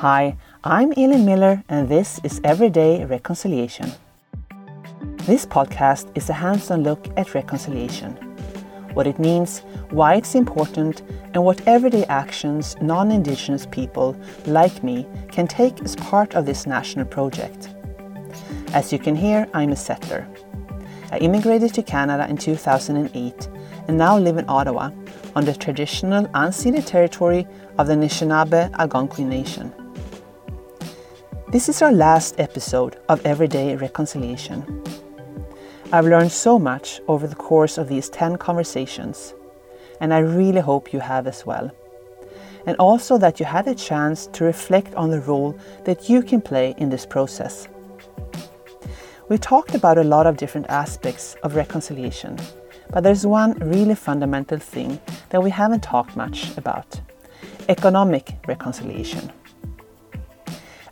Hi, I'm Elin Miller, and this is Everyday Reconciliation. This podcast is a hands on look at reconciliation what it means, why it's important, and what everyday actions non Indigenous people like me can take as part of this national project. As you can hear, I'm a settler. I immigrated to Canada in 2008 and now live in Ottawa on the traditional unceded territory of the Anishinaabe Algonquin Nation. This is our last episode of Everyday Reconciliation. I've learned so much over the course of these 10 conversations, and I really hope you have as well. And also that you had a chance to reflect on the role that you can play in this process. We talked about a lot of different aspects of reconciliation, but there's one really fundamental thing that we haven't talked much about economic reconciliation.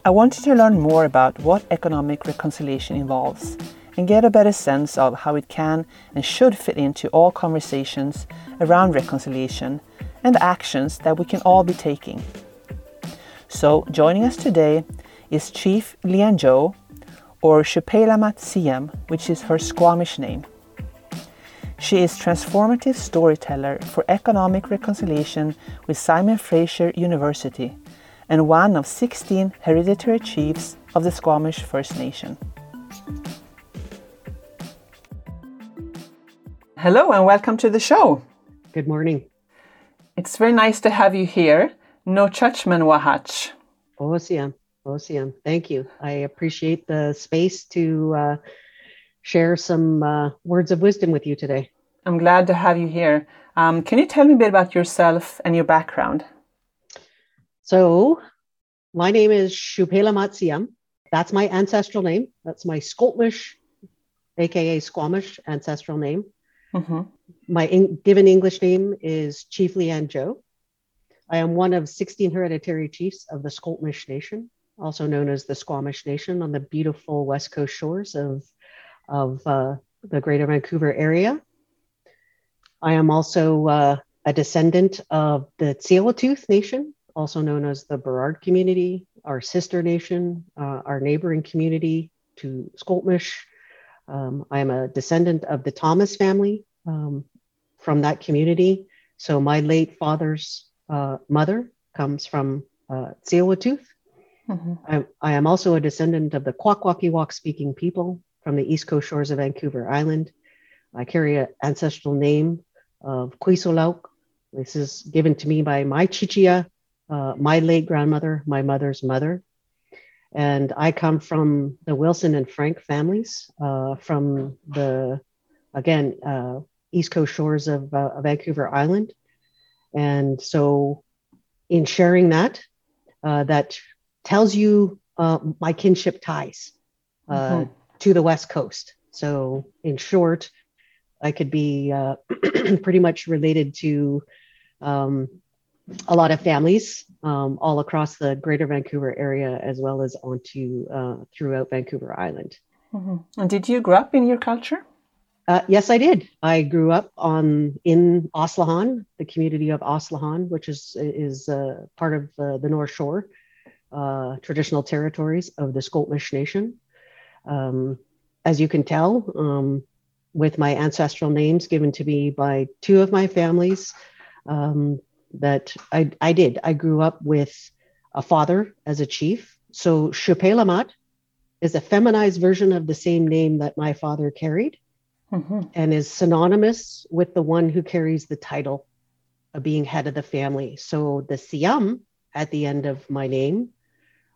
I wanted to learn more about what economic reconciliation involves and get a better sense of how it can and should fit into all conversations around reconciliation and the actions that we can all be taking. So, joining us today is Chief Leanne Joe, or Shupelamat which is her Squamish name. She is transformative storyteller for economic reconciliation with Simon Fraser University and one of 16 hereditary chiefs of the Squamish First Nation. Hello and welcome to the show. Good morning. It's very nice to have you here. No Chachman Wahach. Osiam. Osiam. Thank you. I appreciate the space to uh, share some uh, words of wisdom with you today. I'm glad to have you here. Um, can you tell me a bit about yourself and your background? So, my name is Shupela Matsiam. That's my ancestral name. That's my Skoltmish, aka Squamish ancestral name. Mm-hmm. My in- given English name is Chief Leanne Joe. I am one of 16 hereditary chiefs of the Skoltmish Nation, also known as the Squamish Nation, on the beautiful west coast shores of, of uh, the Greater Vancouver area. I am also uh, a descendant of the Tsleil-Waututh Nation, also known as the Burrard community, our sister nation, uh, our neighboring community to Skoltmish, um, I am a descendant of the Thomas family um, from that community. So my late father's uh, mother comes from uh, mm-hmm. I, I, am also a descendant of the Kwakwaka'wakw speaking people from the east coast shores of Vancouver Island. I carry an ancestral name of Kwisolauk. This is given to me by my chichia, uh, my late grandmother, my mother's mother. And I come from the Wilson and Frank families uh, from the, again, uh, East Coast shores of, uh, Vancouver Island. And so, in sharing that, uh, that tells you uh, my kinship ties uh, mm-hmm. to the West Coast. So, in short, I could be pretty much related to um, a lot of families um, all across the greater Vancouver area as well as onto uh, throughout Vancouver Island. Mm-hmm. And did you grow up in your culture? Uh, yes, I did. I grew up on in Oslahan, the community of Oslahan, which is is uh, part of uh, the North Shore uh, traditional territories of the Skoltmish Nation. Um, as you can tell, um, with my ancestral names given to me by two of my families, um, that I, I did. I grew up with a father as a chief. So Shupelamat is a feminized version of the same name that my father carried mm-hmm. and is synonymous with the one who carries the title of being head of the family. So the Siam at the end of my name,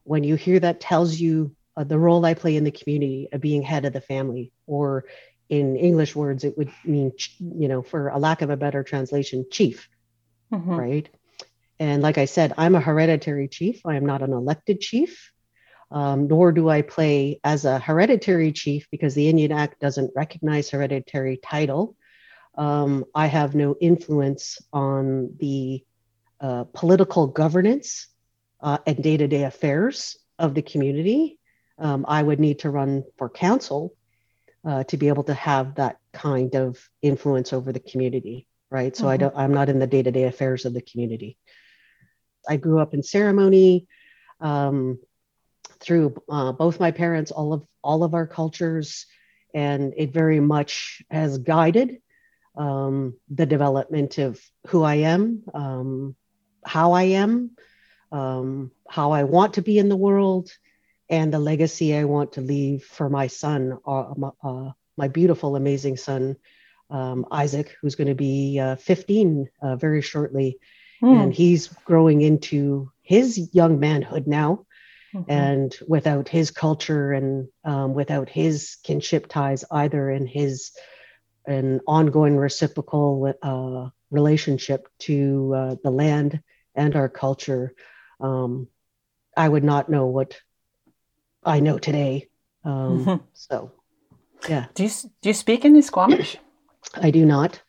when you hear that, tells you uh, the role I play in the community of being head of the family, or in English words, it would mean, you know, for a lack of a better translation, chief mm-hmm. right? And like I said, I'm a hereditary chief. I am not an elected chief, um, nor do I play as a hereditary chief because the Indian Act doesn't recognize hereditary title. Um, I have no influence on the uh, political governance uh, and day to day affairs of the community. Um, I would need to run for council uh, to be able to have that kind of influence over the community right? So mm-hmm. I don't, I'm not in the day to day affairs of the community. I grew up in ceremony. um, through uh, both my parents, all of all of our cultures, and it very much has guided um, the development of who I am, um, how I am, um, how I want to be in the world, and the legacy I want to leave for my son, uh, my, uh, my, beautiful, amazing son, um, Isaac, who's going to be uh, 15 uh, very shortly. Mm. And he's growing into his young manhood now. Mm-hmm. And without his culture and um, without his kinship ties either, and his an ongoing reciprocal uh, relationship to uh, the land and our culture, um, I would not know what I know today. Um, mm-hmm. So, yeah. Do you do you speak any Squamish? I do not.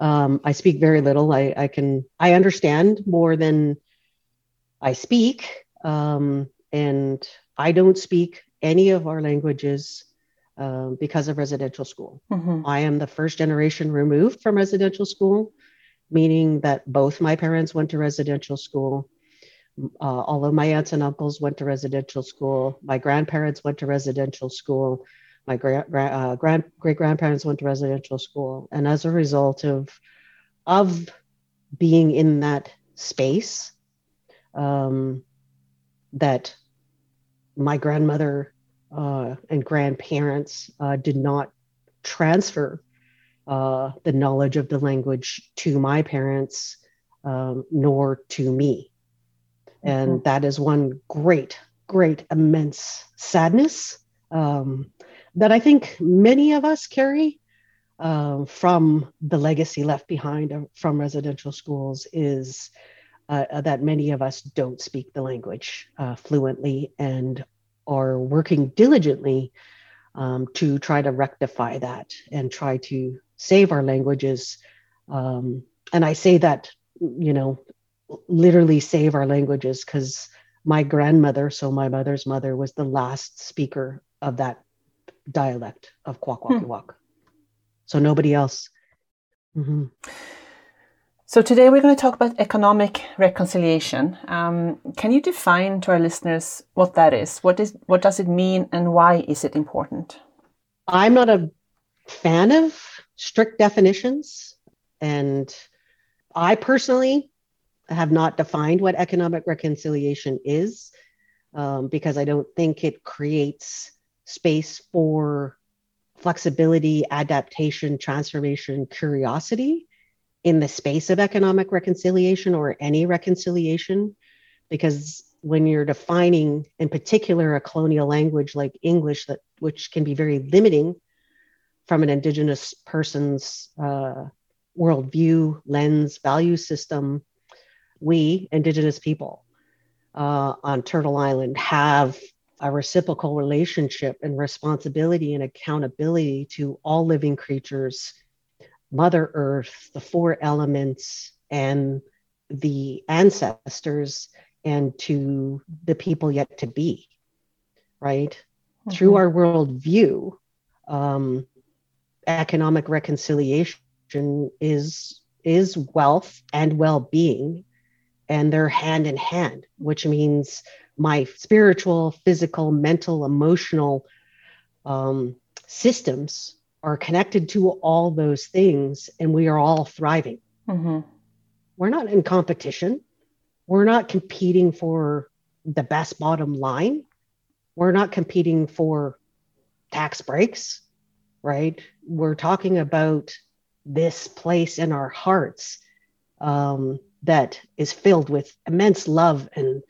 Um, I speak very little. I, I can I understand more than I speak, um, and I don't speak any of our languages um, because of residential school. Mm-hmm. I am the first generation removed from residential school, meaning that both my parents went to residential school. Uh, all of my aunts and uncles went to residential school. My grandparents went to residential school. My gra- uh, grand great grandparents went to residential school, and as a result of of being in that space, um, that my grandmother uh, and grandparents uh, did not transfer uh, the knowledge of the language to my parents um, nor to me. And mm-hmm. that is one great, great, immense sadness um, that I think many of us carry uh, from the legacy left behind from residential schools is uh, that many of us don't speak the language uh, fluently and are working diligently um, to try to rectify that and try to save our languages. Um, and I say that, you know, literally save our languages because my grandmother, so my mother's mother, was the last speaker of that dialect of Kwakwaka'wakw. Hmm. So nobody else. Mm-hmm. So today we're going to talk about economic reconciliation. Um, can you define to our listeners what that is? What is what does it mean, and why is it important? I'm not a fan of strict definitions, and I personally have not defined what economic reconciliation is um, because I don't think it creates space for flexibility, adaptation, transformation, curiosity in the space of economic reconciliation or any reconciliation. Because when you're defining in particular a colonial language like english that which can be very limiting from an indigenous person's uh, worldview lens value system we indigenous people uh, on turtle island have a reciprocal relationship and responsibility and accountability to all living creatures Mother Earth, the four elements, and the ancestors, and to the people yet to be, right? Mm-hmm. Through our worldview, um, economic reconciliation is is wealth and well-being and they're hand in hand which means my spiritual physical mental emotional um, systems are connected to all those things and we are all thriving. Mm-hmm. We're not in competition. We're not competing for the best bottom line. We're not competing for tax breaks, right? We're talking about this place in our hearts um, that is filled with immense love and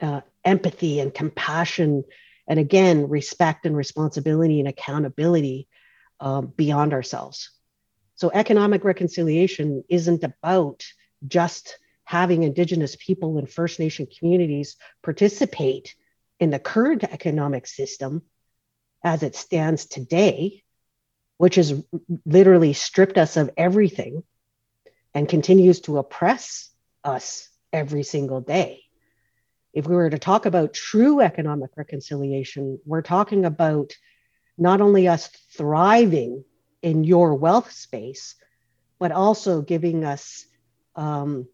uh, empathy and compassion. And again, respect and responsibility and accountability uh, beyond ourselves. So, economic reconciliation isn't about just having Indigenous people and First Nation communities participate in the current economic system as it stands today, which has literally stripped us of everything and continues to oppress us every single day. If we were to talk about true economic reconciliation, we're talking about not only us thriving in your wealth space, but also giving us um,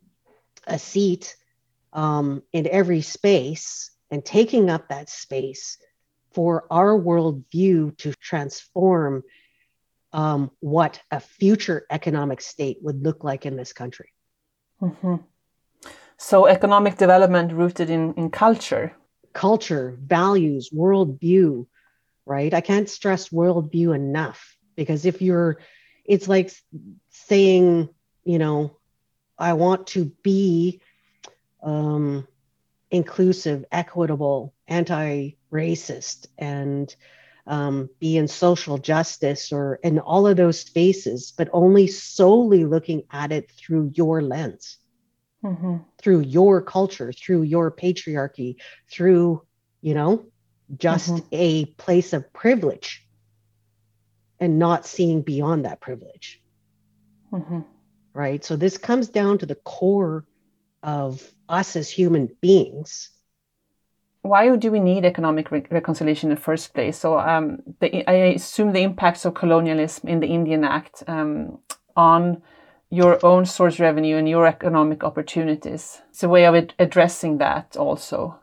a seat um, in every space and taking up that space for our worldview to transform um, what a future economic state would look like in this country. Mm-hmm. So, economic development rooted in, in culture. Culture, values, worldview, right? I can't stress worldview enough because if you're, it's like saying, you know, I want to be um, inclusive, equitable, anti racist, and um, be in social justice or in all of those spaces, but only solely looking at it through your lens, mm-hmm. through your culture, through your patriarchy, through, you know, just mm-hmm. a place of privilege and not seeing beyond that privilege. Mm-hmm. Right. So this comes down to the core of us as human beings why do we need economic re- reconciliation in the first place? So um, the, I assume the impacts of colonialism in the Indian Act um, on your own source revenue and your economic opportunities. It's a way of ad- addressing that also.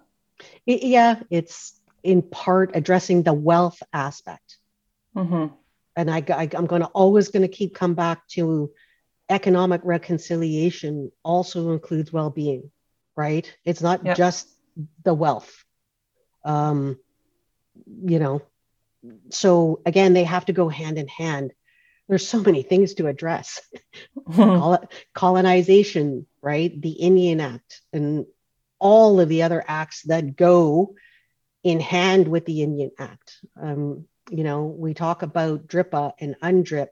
Yeah, it's in part addressing the wealth aspect. Mm-hmm. And I, I, I'm going to always going to keep come back to economic reconciliation also includes well-being, right? It's not yep. just the wealth um, you know, so again, they have to go hand in hand. There's so many things to address. colonization, right? The Indian Act and all of the other acts that go in hand with the Indian Act. Um, you know, we talk about DRIPA and UNDRIP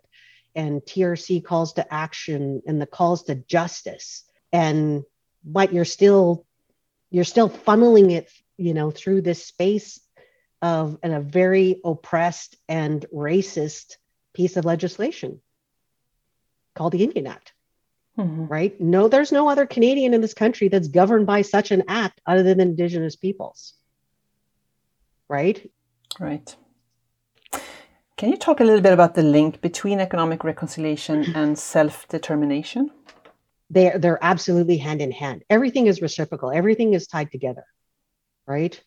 and TRC calls to action and the calls to justice. And but you're still you're still funneling it you know, through this space of and a very oppressed and racist piece of legislation called the Indian Act. Mm-hmm. Right? No, there's no other Canadian in this country that's governed by such an act other than Indigenous peoples. Right? Right. Can you talk a little bit about the link between economic reconciliation and self determination? They're, they're absolutely hand in hand. Everything is reciprocal, everything is tied together right?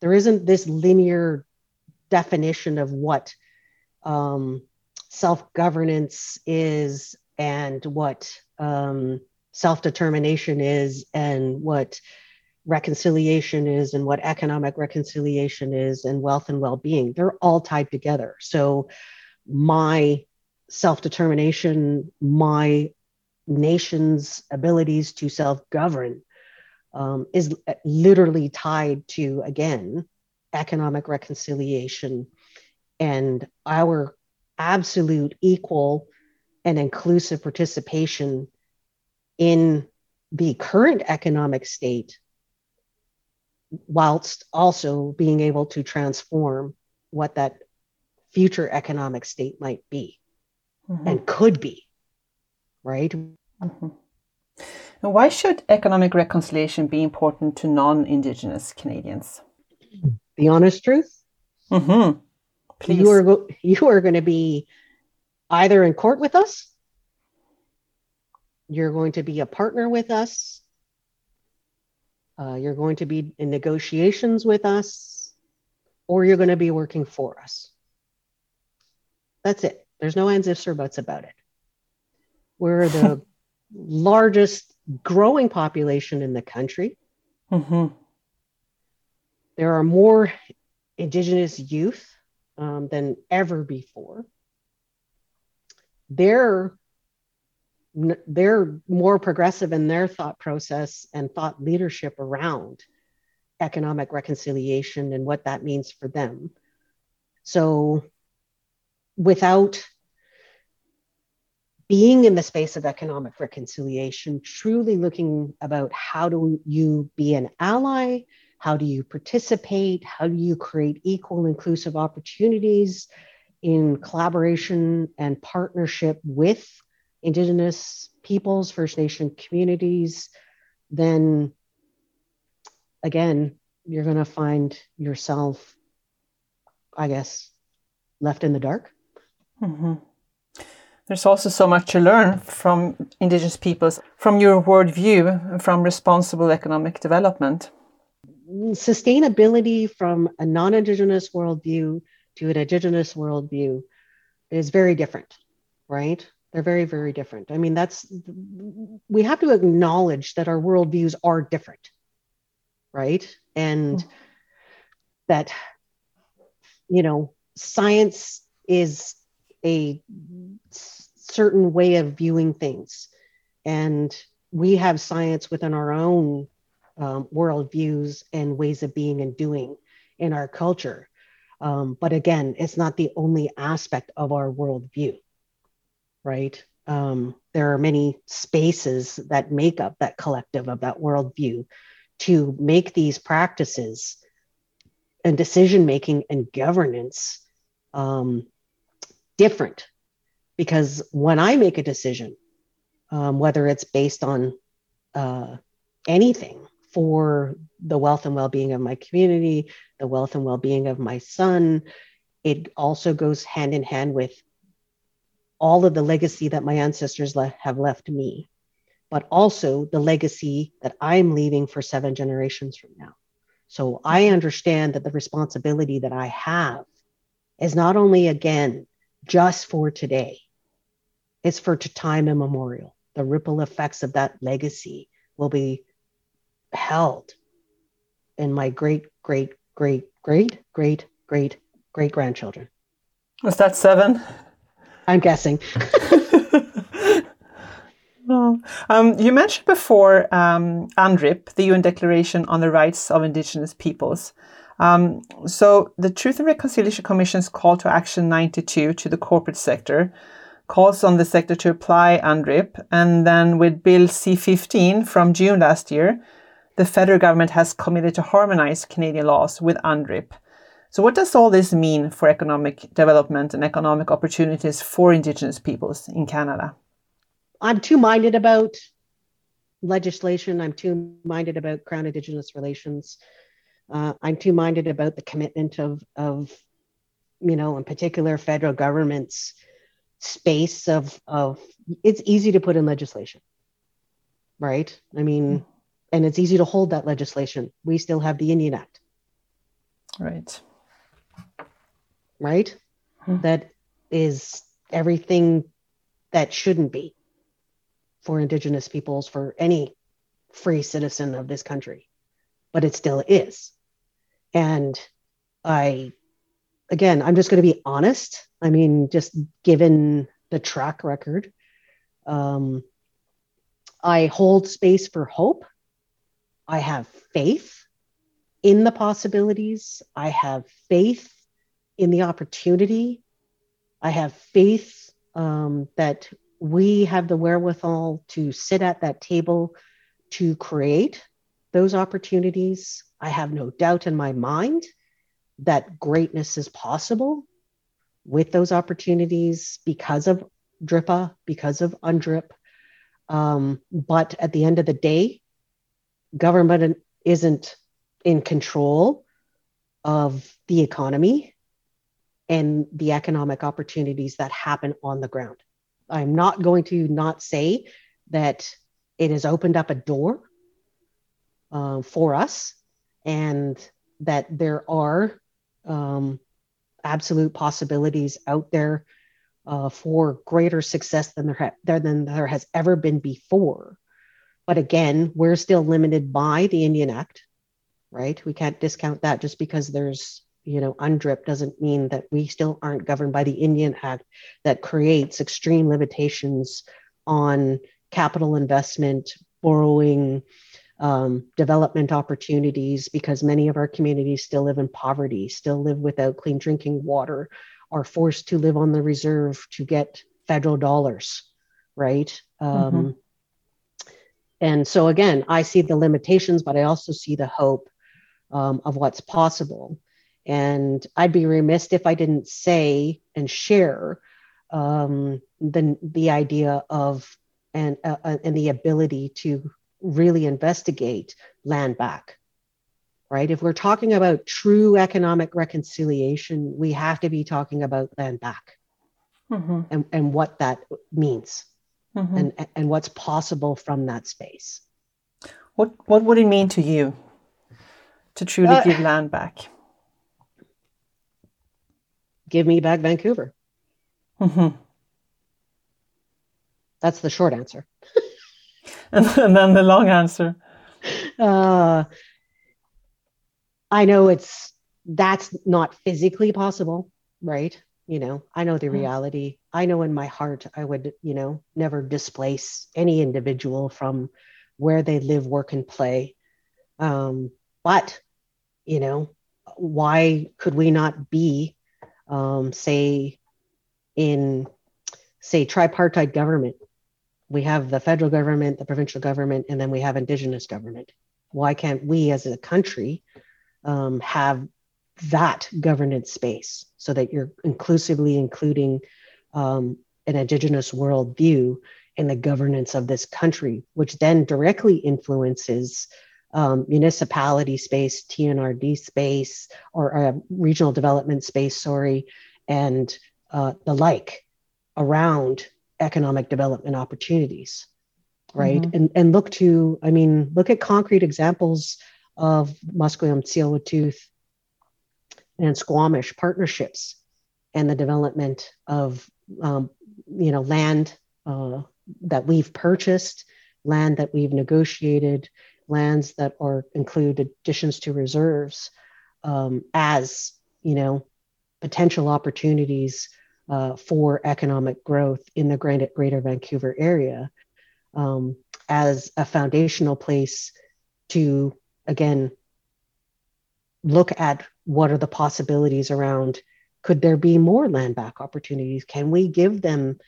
There isn't this linear definition of what um, self governance is and what um, self determination is and what reconciliation is and what economic reconciliation is and wealth and well being. They're all tied together. So, my self determination, my nation's abilities to self govern um, is literally tied to, again, economic reconciliation and our absolute equal and inclusive participation in the current economic state whilst also being able to transform what that future economic state might be mm-hmm. and could be right mm-hmm. And why should economic reconciliation be important to non Indigenous Canadians? The honest truth? Mm-hmm. Please. You are, go- you are going to be either in court with us, you're going to be a partner with us, uh, you're going to be in negotiations with us, or you're going to be working for us. That's it. There's no ands, ifs, or buts about it. We're the largest growing population in the country. Mm-hmm. There are more Indigenous youth um, than ever before. They're they're more progressive in their thought process and thought leadership around economic reconciliation and what that means for them. So, without being in the space of economic reconciliation, truly looking about how do you be an ally, how do you participate, how do you create equal inclusive opportunities in collaboration and partnership with Indigenous peoples, First Nation communities, then again, you're going to find yourself, I guess, left in the dark. Mm-hmm There's also so much to learn from Indigenous peoples, from your worldview, from responsible economic development. Sustainability from a non Indigenous worldview to an Indigenous worldview is very different, right? They're very, very different. I mean, that's, we have to acknowledge that our worldviews are different, right? And mm-hmm. that, you know, science is a certain way of viewing things. And we have science within our own um, worldviews and ways of being and doing in our culture. Um, but again, it's not the only aspect of our worldview, right? Um, there are many spaces that make up that collective of that worldview to make these practices and decision making and governance um, different because when I make a decision, um, whether it's based on uh, anything for the wealth and well being of my community, the wealth and well being of my son, it also goes hand in hand with all of the legacy that my ancestors le- have left me, but also the legacy that I'm leaving for seven generations from now. So I understand that the responsibility that I have is not only again just for today, it's for time immemorial. The ripple effects of that legacy will be held in my great, great, great, great, great, great, great grandchildren. Was that seven? I'm guessing. oh. um, you mentioned before um, UNDRIP, the UN Declaration on the Rights of Indigenous Peoples. Um, so, the Truth and Reconciliation Commission's call to action 92 to the corporate sector calls on the sector to apply UNDRIP. And then with Bill C 15 from June last year, the federal government has committed to harmonize Canadian laws with UNDRIP. So, what does all this mean for economic development and economic opportunities for Indigenous peoples in Canada? I'm two minded about legislation. I'm two minded about Crown Indigenous relations. Uh, I'm two minded about the commitment of, of, you know, in particular, federal governments space of of it's easy to put in legislation right i mean. And it's easy to hold that legislation we still have the indian act right right hmm. that is everything that shouldn't be for indigenous peoples for any free citizen of this country but it still is and i again, I'm just going to be honest. I mean, just given the track record, um, I hold space for hope. I have faith in the possibilities. I have faith in the opportunity. I have faith um, that we have the wherewithal to sit at that table to create those opportunities. I have no doubt in my mind that greatness is possible with those opportunities because of DRIPA, because of UNDRIP. Um, but at the end of the day, government isn't in control of the economy and the economic opportunities that happen on the ground. I'm not going to not say that it has opened up a door uh, for us and that there are um, absolute possibilities out there uh, for greater success than there, ha- than there has ever been before. But again, we're still limited by the Indian Act, right? We can't discount that just because there's, you know, UNDRIP doesn't mean that we still aren't governed by the Indian Act that creates extreme limitations on capital investment, borrowing, um, development opportunities because many of our communities still live in poverty, still live without clean drinking water, are forced to live on the reserve to get federal dollars, right? Um, mm-hmm. And so, again, I see the limitations, but I also see the hope um, of what's possible. And I'd be remiss if I didn't say and share um, the, the idea of and, uh, uh and the ability to really investigate land back right if we're talking about true economic reconciliation we have to be talking about land back mm-hmm. and, and what that means mm-hmm. and, and what's possible from that space. What, what would it mean to you to truly uh, give land back? Give me back Vancouver. Mm-hmm. That's the short answer. and, then the long answer. Uh, I know it's that's not physically possible, right? You know, I know the mm-hmm. reality. I know in my heart I would, you know, never displace any individual from where they live, work, and play. Um, but, you know, why could we not be, um, say, in, say, tripartite government? We have the federal government, the provincial government, and then we have Indigenous government. Why can't we as a country um, have that governance space so that you're inclusively including um, an Indigenous worldview in the governance of this country, which then directly influences um, municipality space, TNRD space, or uh, regional development space, sorry, and uh, the like around economic development opportunities, right? Mm-hmm. And, and look to, I mean, look at concrete examples of Musqueam, Tsleil-Waututh, and Squamish partnerships and the development of, um, you know, land uh, that we've purchased, land that we've negotiated, lands that are include additions to reserves um, as you know potential opportunities uh, for economic growth in the greater, greater Vancouver area um, as a foundational place to again look at what are the possibilities around could there be more land back opportunities can we give them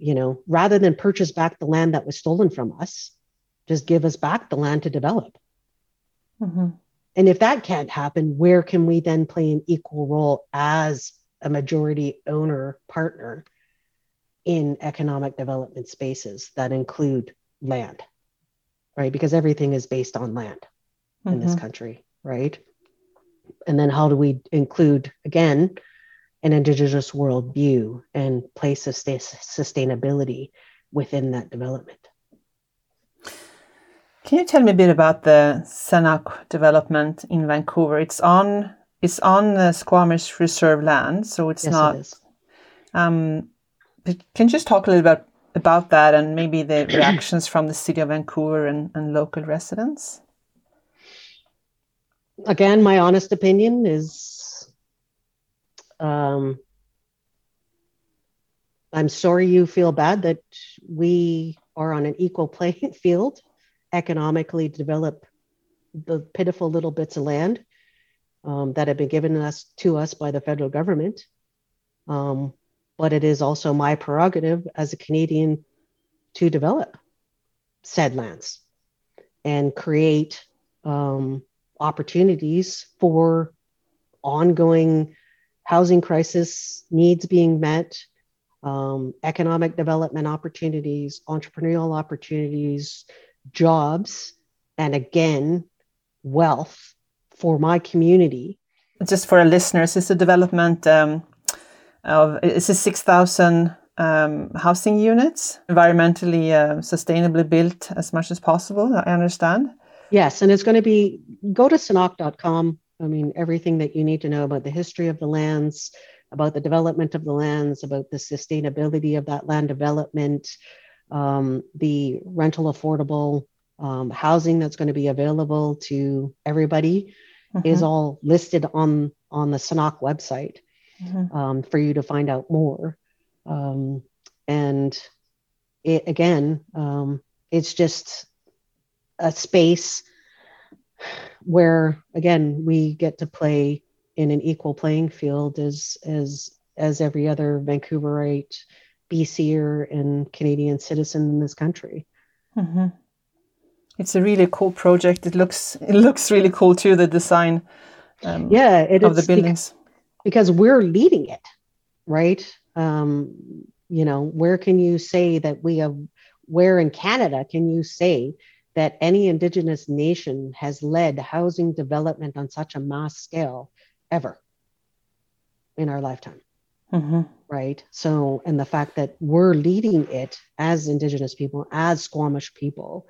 you know, rather than purchase back the land that was stolen from us, just give us back the land to develop. Mm-hmm. And if that can't happen, where can we then play an equal role as a majority owner partner in economic development spaces that include land, right? Because everything is based on land mm-hmm. in this mm-hmm. country, right? And then how do we include, again, an indigenous worldview and place of sustainability within that development. Can you tell me a bit about the Senakw development in Vancouver? It's on it's on the Squamish Reserve land, so it's yes, not. It um, can you just talk a little bit about that and maybe the reactions from the city of Vancouver and, and local residents? Again, my honest opinion is um, I'm sorry you feel bad that we are on an equal playing field economically develop the pitiful little bits of land um, that have been given us to us by the federal government. Um, but it is also my prerogative as a Canadian to develop said lands and create um, opportunities for ongoing housing crisis needs being met, um, economic development opportunities, entrepreneurial opportunities, jobs, and again, wealth for my community. Just for our listeners, it's a development um, of it's a six thousand um, housing units, environmentally uh, sustainably built as much as possible. I understand. Yes, and it's going to be go to senakw.com I mean, everything that you need to know about the history of the lands, about the development of the lands, about the sustainability of that land development, um, the rental affordable um, housing that's going to be available to everybody mm-hmm. is all listed on on the Senakw website mm-hmm. um, for you to find out more. Um, and it, again, um, it's just a space where again we get to play in an equal playing field as as as every other Vancouverite, BCer, and Canadian citizen in this country. Mm-hmm. It's a really cool project. It looks it looks really cool too. The design, um, yeah, it of the buildings because, because we're leading it, right? Um, you know, where can you say that we have? Where in Canada can you say that any Indigenous nation has led housing development on such a mass scale ever in our lifetime. Mm-hmm. Right. So, and the fact that we're leading it as Indigenous people, as Squamish people,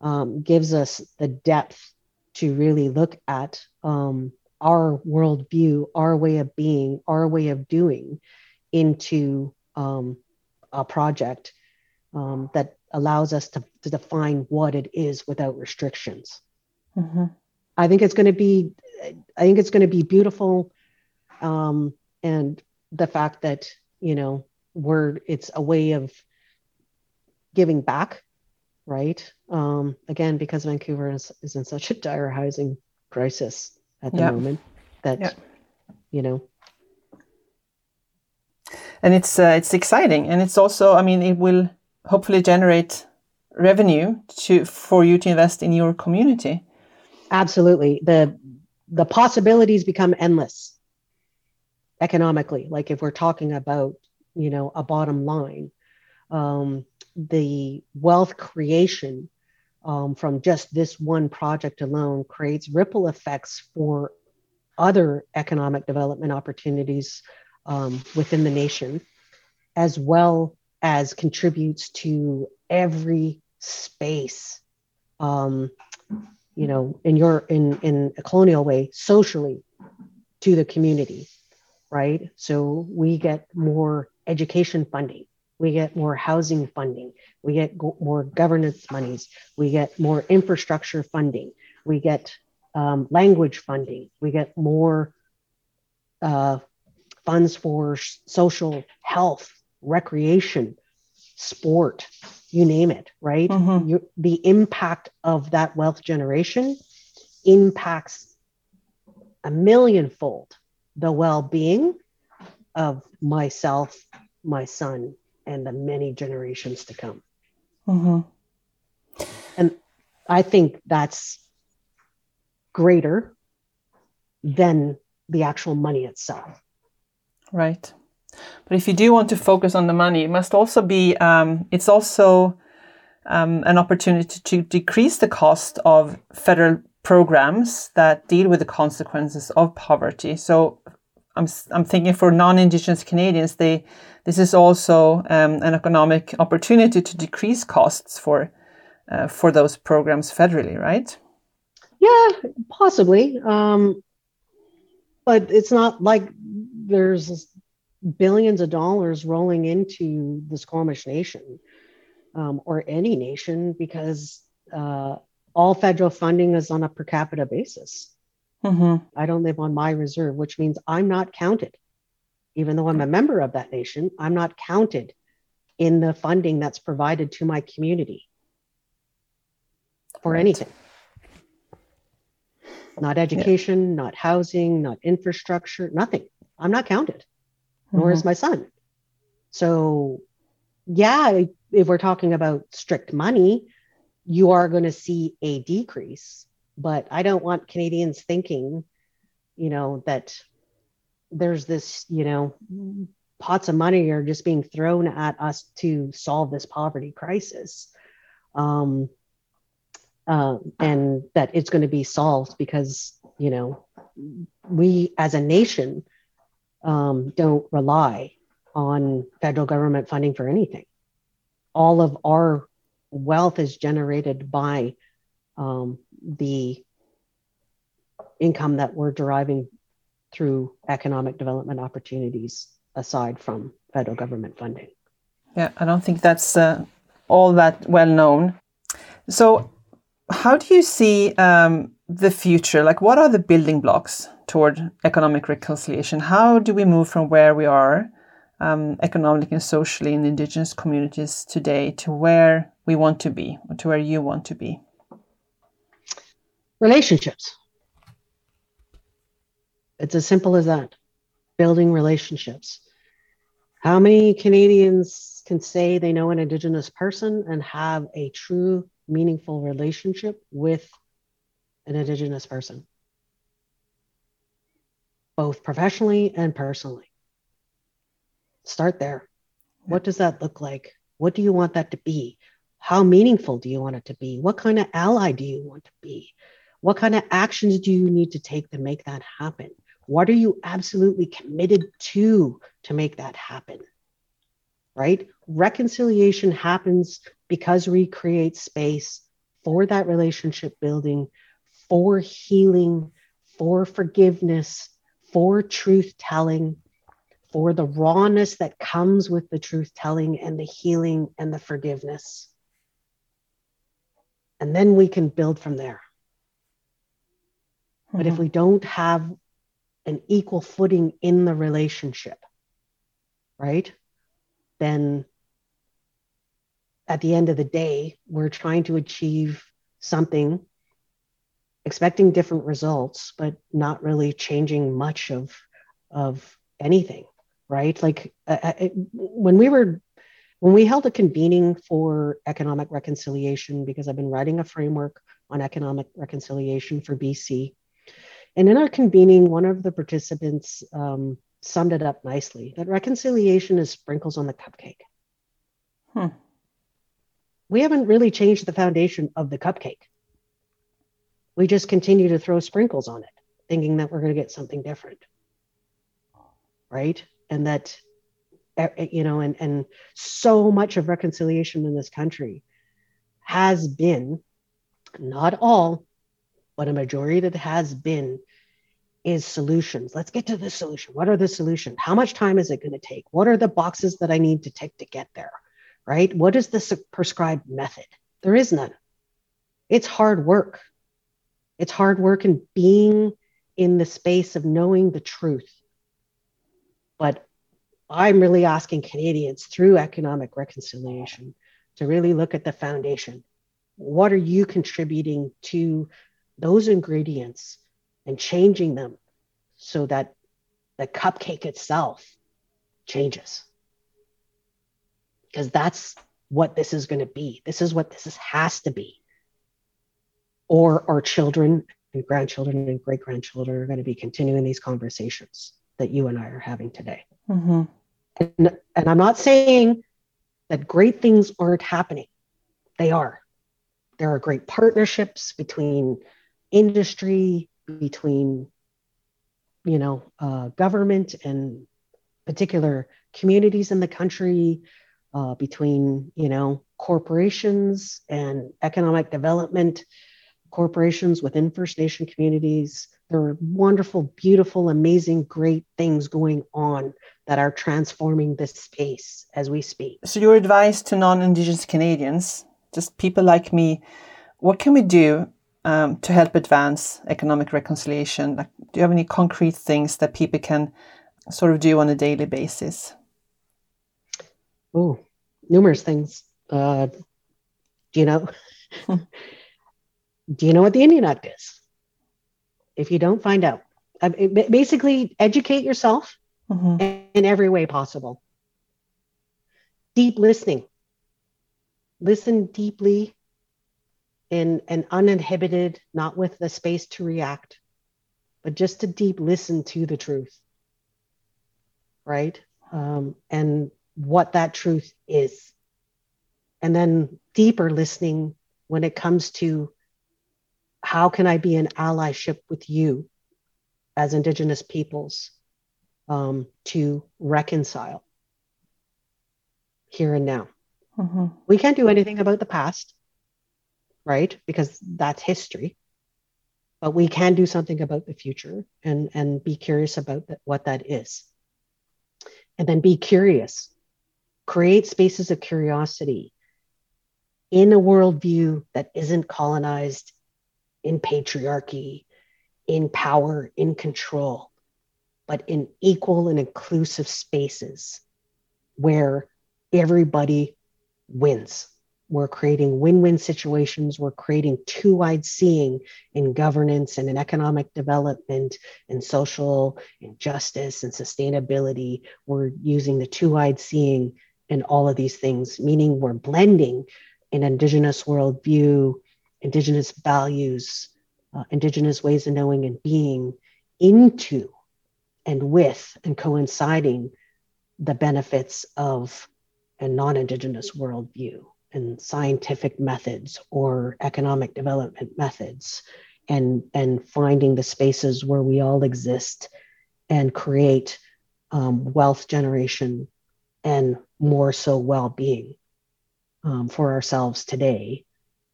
um, gives us the depth to really look at um, our worldview, our way of being, our way of doing into um, a project um, that allows us to, to define what it is without restrictions. Mm-hmm. I think it's going to be, I think it's going to be beautiful, um, and the fact that you know we're it's a way of giving back, right? Um, again, because Vancouver is, is in such a dire housing crisis at the moment that you know and it's uh, it's exciting and it's also i mean it will hopefully generate revenue to for you to invest in your community. Absolutely. The the possibilities become endless economically. Like if we're talking about you know a bottom line um, the wealth creation um, from just this one project alone creates ripple effects for other economic development opportunities um, within the nation, as well as contributes to every space, um, you know, in your in in a colonial way, socially, to the community, right? So we get more education funding, we get more housing funding, we get go- more governance monies, we get more infrastructure funding, we get um, language funding, we get more uh, funds for social health, recreation, sport, you name it, right? Mm-hmm. You, the impact of that wealth generation impacts a millionfold the well being of myself, my son, and the many generations to come. Mm-hmm. And I think that's greater than the actual money itself. Right. But if you do want to focus on the money, it must also be, um, it's also um, an opportunity to decrease the cost of federal programs that deal with the consequences of poverty. So I'm, I'm thinking for non-Indigenous Canadians, they, this is also um, an economic opportunity to decrease costs for, uh, for those programs federally, right? Yeah, possibly. Um, but it's not like there's billions of dollars rolling into the Squamish Nation um, or any nation because uh, all federal funding is on a per capita basis. Mm-hmm. I don't live on my reserve, which means I'm not counted. Even though I'm a member of that nation, I'm not counted in the funding that's provided to my community for right. anything. Not education, yeah. not housing, not infrastructure, nothing. I'm not counted mm-hmm. is my son. So, yeah, if we're talking about strict money, you are going to see a decrease. But I don't want Canadians thinking, you know, that there's this, you know, pots of money are just being thrown at us to solve this poverty crisis. Um, uh, and that it's going to be solved because, you know, we as a nation um, don't rely on federal government funding for anything. All of our wealth is generated by um, the income that we're deriving through economic development opportunities aside from federal government funding. Yeah, I don't think that's uh, all that well known. So, how do you see um, the future? Like, what are the building blocks toward economic reconciliation? How do we move from where we are um, economically and socially in indigenous communities today to where we want to be, or to where you want to be? Relationships. It's as simple as that building relationships. How many Canadians can say they know an Indigenous person and have a true, meaningful relationship with an Indigenous person? Both professionally and personally. Start there. What does that look like? What do you want that to be? How meaningful do you want it to be? What kind of ally do you want to be? What kind of actions do you need to take to make that happen? What are you absolutely committed to to make that happen? Right? Reconciliation happens because we create space for that relationship building, for healing, for forgiveness, for truth telling, for the rawness that comes with the truth telling and the healing and the forgiveness. And then we can build from there. Mm-hmm. But if mm-hmm. we don't have an equal footing in the relationship, right, then at the end of the day, we're trying to achieve something, expecting different results, but not really changing much of, of anything, right? Like uh, uh when we were, when we held a convening for economic reconciliation, because I've been writing a framework on economic reconciliation for BC. And in our convening, one of the participants um, summed it up nicely that reconciliation is sprinkles on the cupcake. Hmm we haven't really changed the foundation of the cupcake. We just continue to throw sprinkles on it, thinking that we're going to get something different. Right. And that, eh, eh, you know, and, and so much of reconciliation in this country has been, not all, but a majority that has been is solutions. Let's get to the solution. What are the solutions? How much time is it going to take? What are the boxes that I need to tick to get there? right? What is the prescribed method? There is none. It's hard work. It's hard work and being in the space of knowing the truth. But I'm really asking Canadians through economic reconciliation to really look at the foundation. What are you contributing to those ingredients and changing them so that the cupcake itself changes? because that's what this is going to be. This is what this is, has to be. Or our children and grandchildren and great grandchildren are going to be continuing these conversations that you and I are having today. Mm-hmm. And, and I'm not saying that great things aren't happening, they are. There are great partnerships between industry, between you know uh, government and particular communities in the country uh, between you know corporations and economic development corporations within First Nation communities. There are wonderful, beautiful, amazing, great things going on that are transforming this space as we speak. So, your advice to non Indigenous Canadians, just people like me, what can we do um, to help advance economic reconciliation? Like, do you have any concrete things that people can sort of do on a daily basis? Oh, numerous things. Uh, do you know? do you know what the Indian Act is? If you don't find out, uh, basically educate yourself mm-hmm. in every way possible. Deep listening. Listen deeply in an uninhibited, not with the space to react, but just to deep listen to the truth. Right? Um, and what that truth is. And then deeper listening when it comes to how can I be an allyship with you as Indigenous peoples um, to reconcile here and now. Mm-hmm. We can't do anything about the past, right? Because that's history. But we can do something about the future and, and be curious about what that is. And then be curious create spaces of curiosity in a worldview that isn't colonized in patriarchy, in power, in control, but in equal and inclusive spaces where everybody wins. We're creating win win situations. We're creating two-eyed seeing in governance and in economic development and social and justice and sustainability. We're using the two-eyed seeing in all of these things, meaning we're blending an Indigenous worldview, Indigenous values, uh, Indigenous ways of knowing and being into and with and coinciding the benefits of a non Indigenous worldview and scientific methods or economic development methods and, and finding the spaces where we all exist and create um, wealth generation and more so well-being um, for ourselves today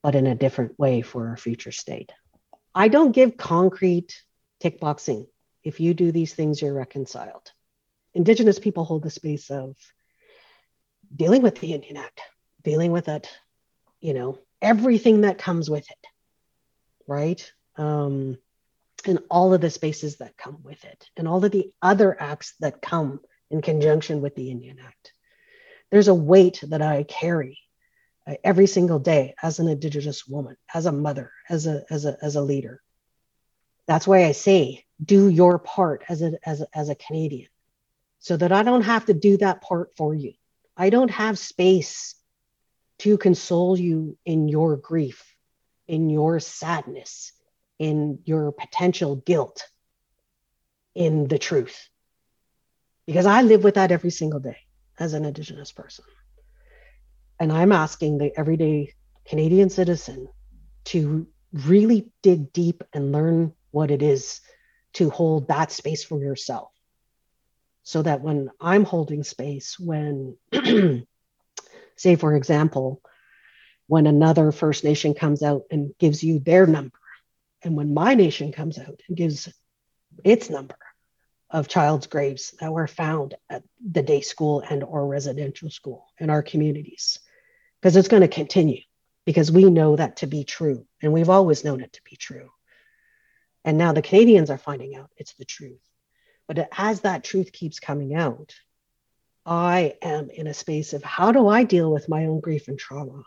but in a different way for our future state. I don't give concrete tick boxing. If you do these things you're reconciled. Indigenous people hold the space of dealing with the indian act dealing with it you know everything that comes with it right? Um, and all of the spaces that come with it, and all of the other acts that come in conjunction with the Indian Act. There's a weight that I carry Uh, every single day as an Indigenous woman, as a mother, as a, as a, as a leader. That's why I say, do your part as a, as a, as a Canadian so that I don't have to do that part for you. I don't have space to console you in your grief, in your sadness, in your potential guilt in the truth. Because I live with that every single day as an Indigenous person. And I'm asking the everyday Canadian citizen to really dig deep and learn what it is to hold that space for yourself. So that when I'm holding space, when, say, for example, when another First Nation comes out and gives you their number, and when my nation comes out and gives its number of child's graves that were found at the day school and or residential school in our communities, because it's going to continue because we know that to be true and we've always known it to be true. And now the Canadians are finding out it's the truth. But as that truth keeps coming out, I am in a space of how do I deal with my own grief and trauma?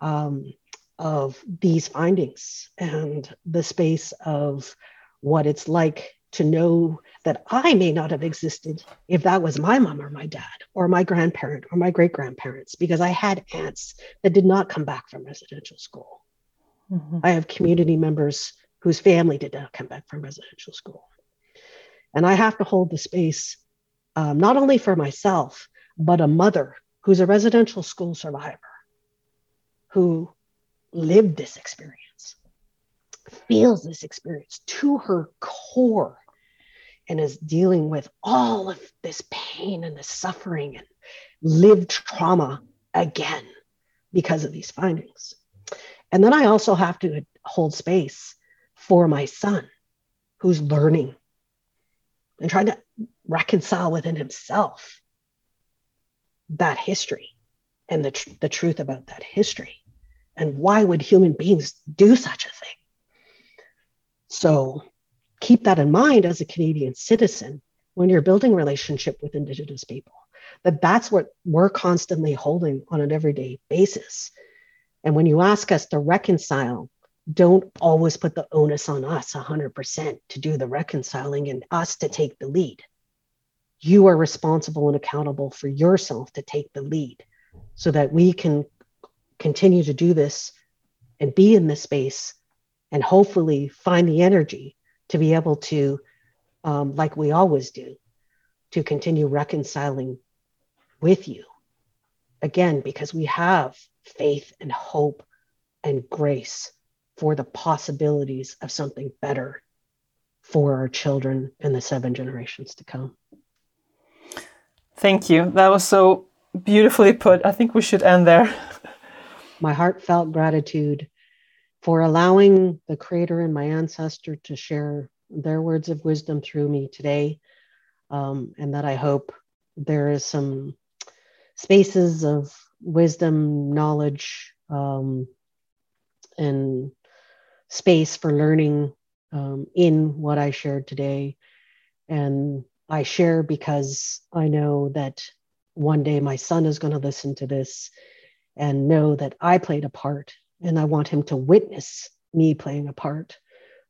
Um, of these findings and the space of what it's like to know that I may not have existed if that was my mom or my dad or my grandparent or my great grandparents, because I had aunts that did not come back from residential school. Mm-hmm. I have community members whose family did not come back from residential school. And I have to hold the space um, not only for myself, but a mother who's a residential school survivor who lived this experience, feels this experience to her core, and is dealing with all of this pain and this suffering and lived trauma again because of these findings. And then I also have to hold space for my son who's learning and trying to reconcile within himself that history and the, tr- the truth about that history. And why would human beings do such a thing? So keep that in mind as a Canadian citizen when you're building relationship with Indigenous people, that that's what we're constantly holding on an everyday basis. And when you ask us to reconcile, don't always put the onus on us 100% to do the reconciling and us to take the lead. You are responsible and accountable for yourself to take the lead so that we can continue to do this and be in this space and hopefully find the energy to be able to, um, like we always do, to continue reconciling with you. Again, because we have faith and hope and grace for the possibilities of something better for our children and the seven generations to come. Thank you. That was so beautifully put. I think we should end there. my heartfelt gratitude for allowing the Creator and my ancestor to share their words of wisdom through me today. Um, and that I hope there is some spaces of wisdom, knowledge, um, and space for learning um, in what I shared today. And I share because I know that one day my son is going to listen to this and know that I played a part, and I want him to witness me playing a part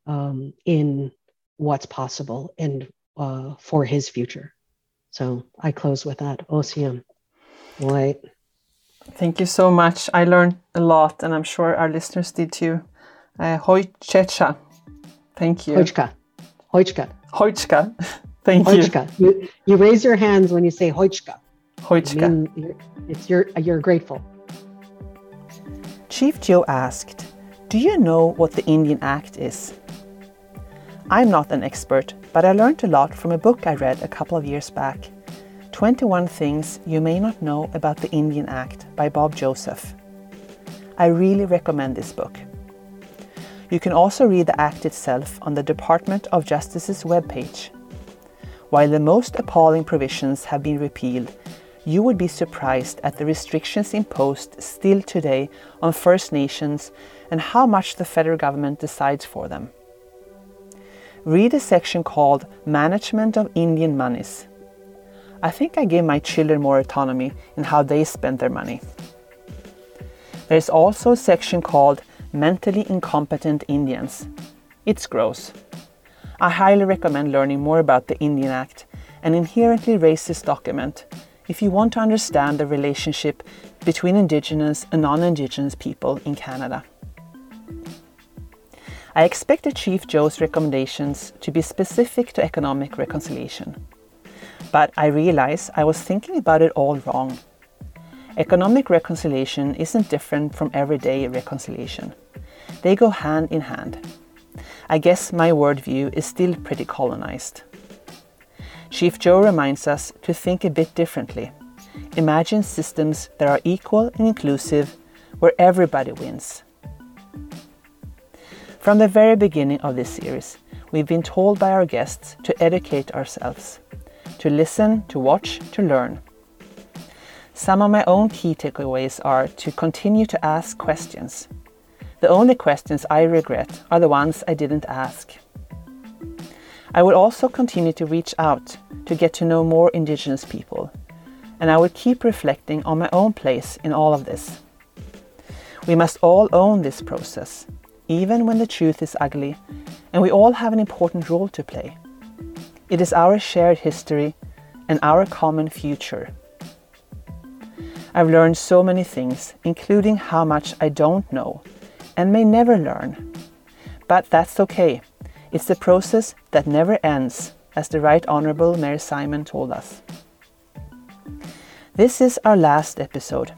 um, in what's possible and uh, for his future. So I close with that. Ocean. Right. Thank you so much. I learned a lot, and I'm sure our listeners did too. Uh, Hojchecha. Thank you. Hojka. Hojka. Hojka. Thank Hojka. you. you. You raise your hands when you say Hojka. Hojka. it's you're you're grateful. Chief Joe asked, Do you know what the Indian Act is? I'm not an expert, but I learned a lot from a book I read a couple of years back 21 Things You May Not Know About the Indian Act by Bob Joseph. I really recommend this book. You can also read the Act itself on the Department of Justice's webpage. While the most appalling provisions have been repealed, you would be surprised at the restrictions imposed still today on First Nations and how much the federal government decides for them read a section called Management of Indian Monies. I think I give my children more autonomy in how they spend their money. There is also a section called Mentally Incompetent Indians. It's gross. I highly recommend learning more about the Indian Act, an inherently racist document, if you want to understand the relationship between Indigenous and non Indigenous people in Canada. I expected Chief Joe's recommendations to be specific to economic reconciliation. But I realize I was thinking about it all wrong. Economic reconciliation isn't different from everyday reconciliation. They go hand in hand. I guess my worldview is still pretty colonized. Chief Joe reminds us to think a bit differently. Imagine systems that are equal and inclusive, where everybody wins. From the very beginning of this series, we've been told by our guests to educate ourselves, to listen, to watch, to learn. Some of my own key takeaways are to continue to ask questions. The only questions I regret are the ones I didn't ask. I will also continue to reach out to get to know more Indigenous people, and I will keep reflecting on my own place in all of this. We must all own this process even when the truth is ugly, and we all have an important role to play. It is our shared history and our common future. I've learned so many things, including how much I don't know and may never learn. But that's okay. It's the process that never ends, as the Right Honourable Mary Simon told us. This is our last episode.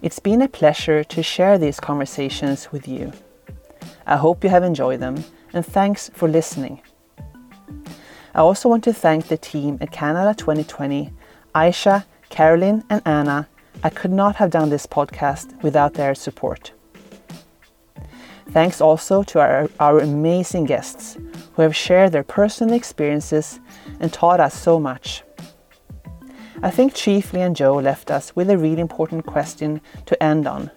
It's been a pleasure to share these conversations with you. I hope you have enjoyed them and thanks for listening. I also want to thank the team at Canada 2020, Aisha, Carolyn, and Anna. I could not have done this podcast without their support. Thanks also to our, our amazing guests who have shared their personal experiences and taught us so much. I think Chief Leanne Joe left us with a really important question to end on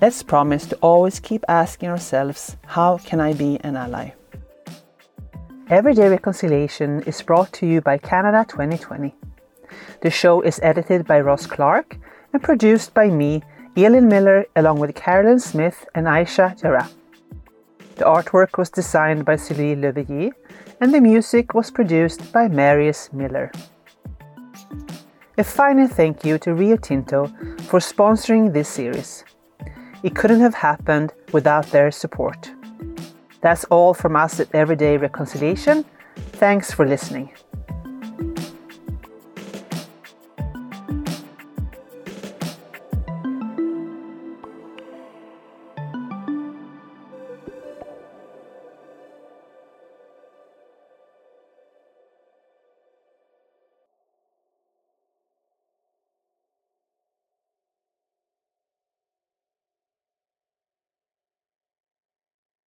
Let's promise to always keep asking ourselves, how can I be an ally? Everyday Reconciliation is brought to you by Canada 2020. The show is edited by Ross Clark and produced by me, Elin Miller, along with Carolyn Smith and Aisha Jara. The artwork was designed by Celie Leveillet and the music was produced by Marius Miller. A final thank you to Rio Tinto for sponsoring this series. It couldn't have happened without their support. That's all from us at Everyday Reconciliation. Thanks for listening.